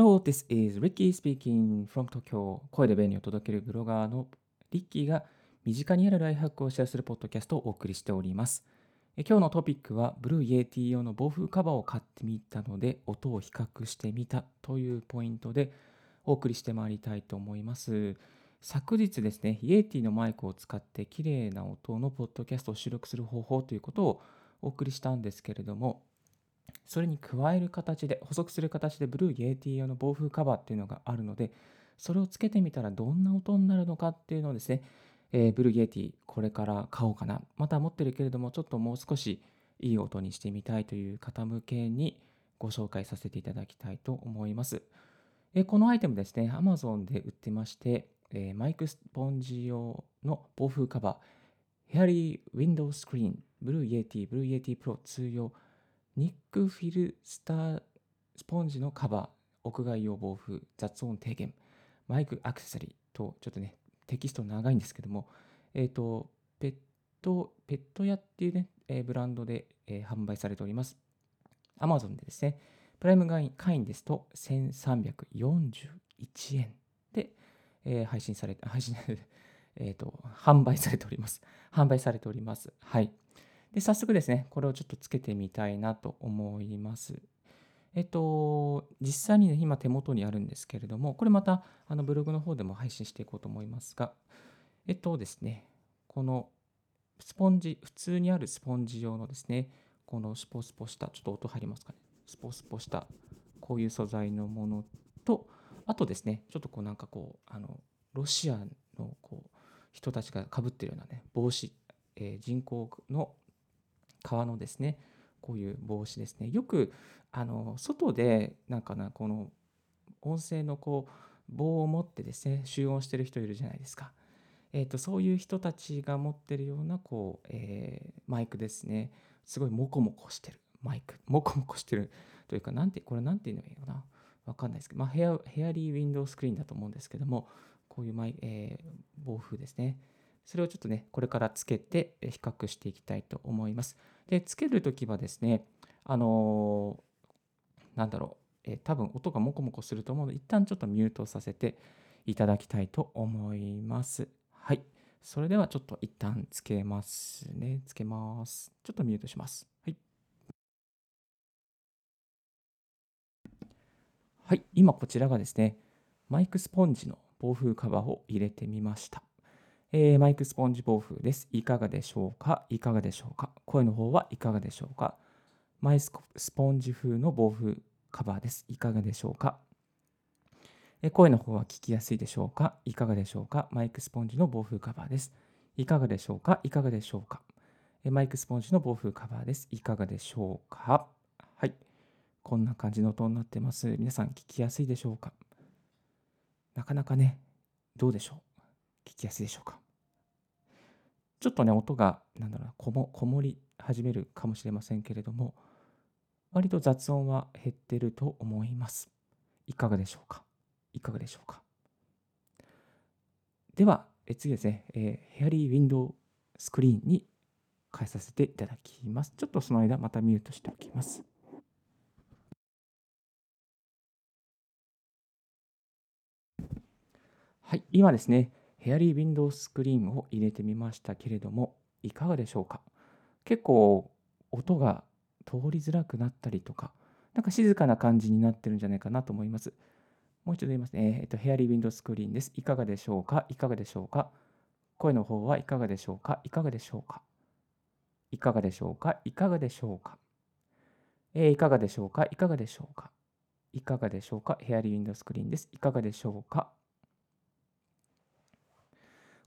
Hello, this is Ricky speaking from Tokyo. 声で便利を届けるブロガーのリッキーが身近にあるライフハックをシェアするポッドキャストをお送りしております。今日のトピックは、 Blue Yeti 用の防風カバーを買ってみたので、音を比較してみたというポイントでお送りしてまいりたいと思います。昨日ですね、 Yeti のマイクを使って綺麗な音のポッドキャストを収録する方法ということをお送りしたんですけれども、それに加える形で、補足する形で Blue Yeti 用の防風カバーっていうのがあるので、それをつけてみたらどんな音になるのかっていうのをですね、えー、 Blue Yeti これから買おうかな。また持ってるけれども、ちょっともう少しいい音にしてみたいという方向けにご紹介させていただきたいと思います。えー、このアイテムですね、Amazon で売ってまして、えー、マイクスポンジ用の防風カバー、hairy windscreen、Blue Yeti、Blue Yeti Pro 通用、マイクフィルタースポンジのカバー、屋外用防風、雑音低減、マイクアクセサリーと、ちょっとね、テキスト長いんですけども、えっ、ー、と、ペット、ペット屋っていうね、えー、ブランドで、えー、販売されております。Amazon でですね、プライム会員ですと1341円で、えー、配信されて、配信、えっと、販売されております。販売されております。はい。で、早速ですね、これをちょっとつけてみたいなと思います。えっと、実際にね、今手元にあるんですけれども、これまたあのブログの方でも配信していこうと思いますが、えっとですね、このスポンジ、普通にあるスポンジ用のですね、このスポスポした、ちょっと音入りますかね、スポスポした、こういう素材のものと、あとですね、ちょっとこうなんかこう、あの、ロシアのこう人たちがかぶってるようなね、帽子、えー、人工の革のですね、こういう帽子ですね。よく、あの、外で、なんかな、この音声のこう、棒を持ってですね、集音してる人いるじゃないですか。えーと、そういう人たちが持ってるようなこう、えー、マイクですね。すごいモコモコしてるマイク。モコモコしてるというか、なんて、これなんていうのがいいのかな。わかんないですけど、まあヘア、ヘアリーウィンドウスクリーンだと思うんですけども、こういうマイ、えー、防風ですね。それをちょっとね、これからつけて比較していきたいと思います。で、つけるときはですね、あのー、なんだろう、えー、多分音がモコモコすると思うので、一旦ちょっとミュートさせていただきたいと思います。はい。それではちょっと一旦つけますね。つけます。ちょっとミュートします。はい。はい。今こちらがですね、マイクスポンジの防風カバーを入れてみました。えー、マイクスポンジ防風です。いかがでしょうか？いかがでしょうか？声の方はいかがでしょうか？マイスポンジ風の防風カバーです。いかがでしょうか？声の方は聞きやすいでしょうか？いかがでしょうか？マイクスポンジの防風カバーです。いかがでしょうか？いかがでしょうか？マイクスポンジの防風カバーです。いかがでしょうか？はい。こんな感じの音になってます。皆さん聞きやすいでしょうか？なかなかね、どうでしょう？聞きやすいでしょうか？ちょっとね、音が、なんだろう、こもこもり始めるかもしれませんけれども、割と雑音は減ってると思います。いかがでしょうか？いかがでしょうか？では、え次ですね、えー、ヘアリーウィンドウスクリーンに変えさせていただきます。ちょっとその間、またミュートしておきます。はい、今ですね、ヘアリーウィンドウスクリーンを入れてみましたけれども、いかがでしょうか？結構音が通りづらくなったりとか、なんか静かな感じになってるんじゃないかなと思います。もう一度言いますね。えっと、ヘアリーウィンドウスクリーンです。いかがでしょうか？いかがでしょうか？声の方はいかがでしょうか？いかがでしょうか？いかがでしょうか？いかがでしょうか？えー、いかがでしょうか？いかがでしょうか？いかがでしょうか？ヘアリーウィンドウスクリーンです。いかがでしょうか？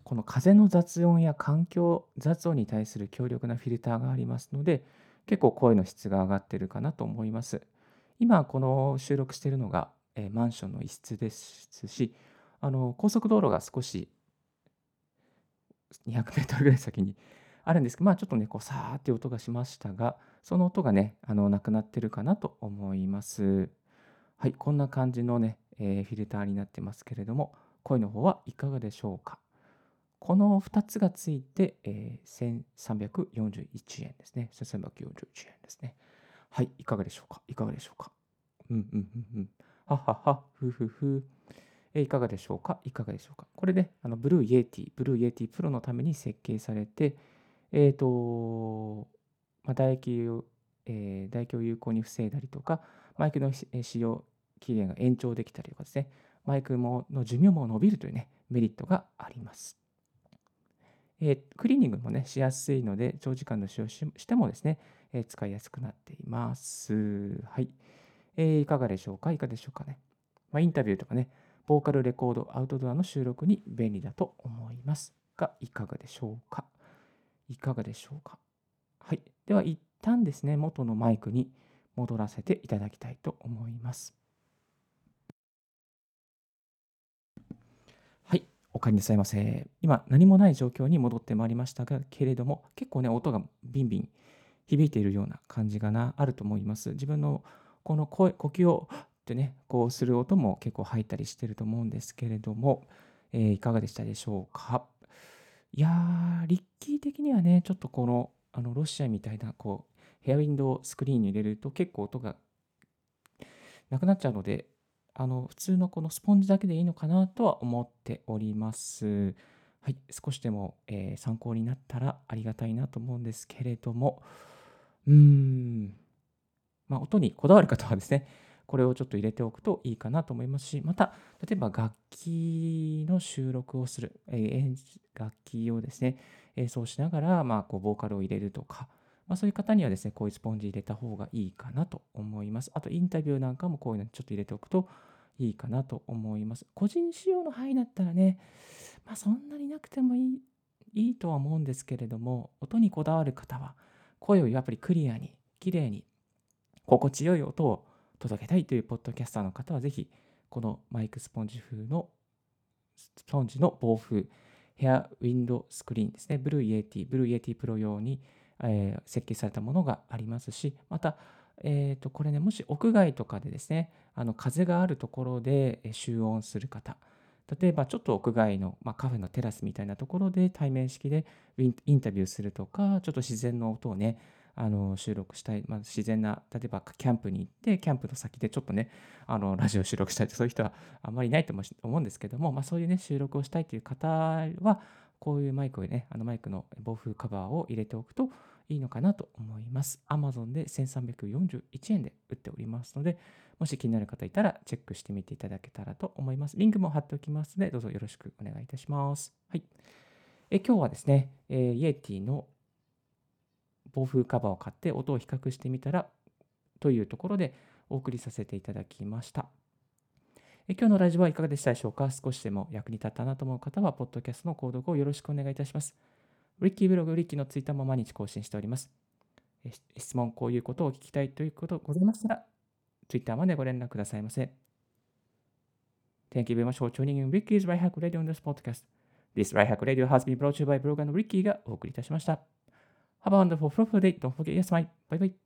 この風の雑音や環境雑音に対する強力なフィルターがありますので、結構声の質が上がってるかなと思います。今、この収録しているのが、えマンションの一室ですし、あの高速道路が少し200メートルぐらい先に あるんですけど、まあちょっとね、こうさーって音がしましたが、その音がね、あのなくなってるかなと思います。はい、こんな感じのね、えー、フィルターになってますけれども、声の方はいかがでしょうか？この2つがついて、えー、1341円ですね。1341円ですね。はい、いかがでしょうか？いかがでしょうか？うんうんうんうん。ははは、ふふふ。えいかがでしょうか？いかがでしょうか？これで、あの Blue Yeti、Blue Yeti Pro のために設計されて、えっ、ー、と、まあ、唾液を、えー、唾液を有効に防いだりとか、マイクの使用期限が延長できたりとかですね、マイクもの寿命も伸びるというね、メリットがあります。えー、クリーニングもね、しやすいので、長時間の使用してもですね、えー、使いやすくなっています。はい。えー、いかがでしょうか？いかがでしょうかね？まあ、インタビューとかね、ボーカルレコード、アウトドアの収録に便利だと思いますが、いかがでしょうか？いかがでしょうか？はい。では、一旦ですね、元のマイクに戻らせていただきたいと思います。お帰りなさいませ。今、何もない状況に戻ってまいりましたが、けれども、結構ね、音がビンビン響いているような感じがな、あると思います。自分のこの声、呼吸をってね、こうする音も結構入ったりしてると思うんですけれども、えー、いかがでしたでしょうか？いやー、リッキー的にはね、ちょっとこの、あの、ロシアみたいな、こう、ヘアウィンドウスクリーンに入れると結構音がなくなっちゃうので、あの、普通のこのスポンジだけでいいのかなとは思っております。はい、少しでも、えー、参考になったらありがたいなと思うんですけれども、うーん、まあ、音にこだわる方はですね、これをちょっと入れておくといいかなと思いますし、また、例えば楽器の収録をする、えー、楽器をですね、演奏しながら、まあ、こうボーカルを入れるとか、まあ、そういう方にはですね、こういうスポンジ入れた方がいいかなと思います。あと、インタビューなんかもこういうのちょっと入れておくといいかなと思います。個人仕様の範囲だったらね、まあ、そんなになくてもいいいいとは思うんですけれども、音にこだわる方は、声をやっぱりクリアに、綺麗に、心地よい音を届けたいというポッドキャスターの方は、ぜひ、このマイクスポンジ風の、スポンジの防風、 hair windscreen ですね、 Blue Yeti、Blue Yeti Pro 用に、えー、設計されたものがありますし、また、えー、とこれね、もし屋外とかでですね、あの風があるところで集音する方、例えばちょっと屋外の、まあ、カフェのテラスみたいなところで対面式でインタビューするとか、ちょっと自然の音をね、あの収録したい、まあ、自然な、例えばキャンプに行って、キャンプの先でちょっとね、あのラジオ収録したいと、そういう人はあんまりいないと思うんですけども、まあ、そういうね、収録をしたいという方は、こういうマイクをね、あのマイクの防風カバーを入れておくといいのかなと思います。Amazon で1341円で売っておりますので、もし気になる方いたらチェックしてみていただけたらと思います。リンクも貼っておきますので、どうぞよろしくお願いいたします。はい。え今日はですね、えー、 Yeti の防風カバーを買って音を比較してみたらというところでお送りさせていただきました。え今日のラジオはいかがでしたでしょうか？少しでも役に立ったなと思う方は、ポッドキャストの購読をよろしくお願いいたします。リッキーブログ、リッキーのツイッターも毎日更新しております。質問、こういうことを聞きたいということございましたら、ツイッターまでご連絡くださいませ。Thank you very much for tuning in Ricky's Right Hack Radio on this podcast. This Right Hack Radio has been brought to you by ブロガーのリッキーがお送りいたしました。Have a wonderful, fruitful day. Don't forget yes, my. Bye bye.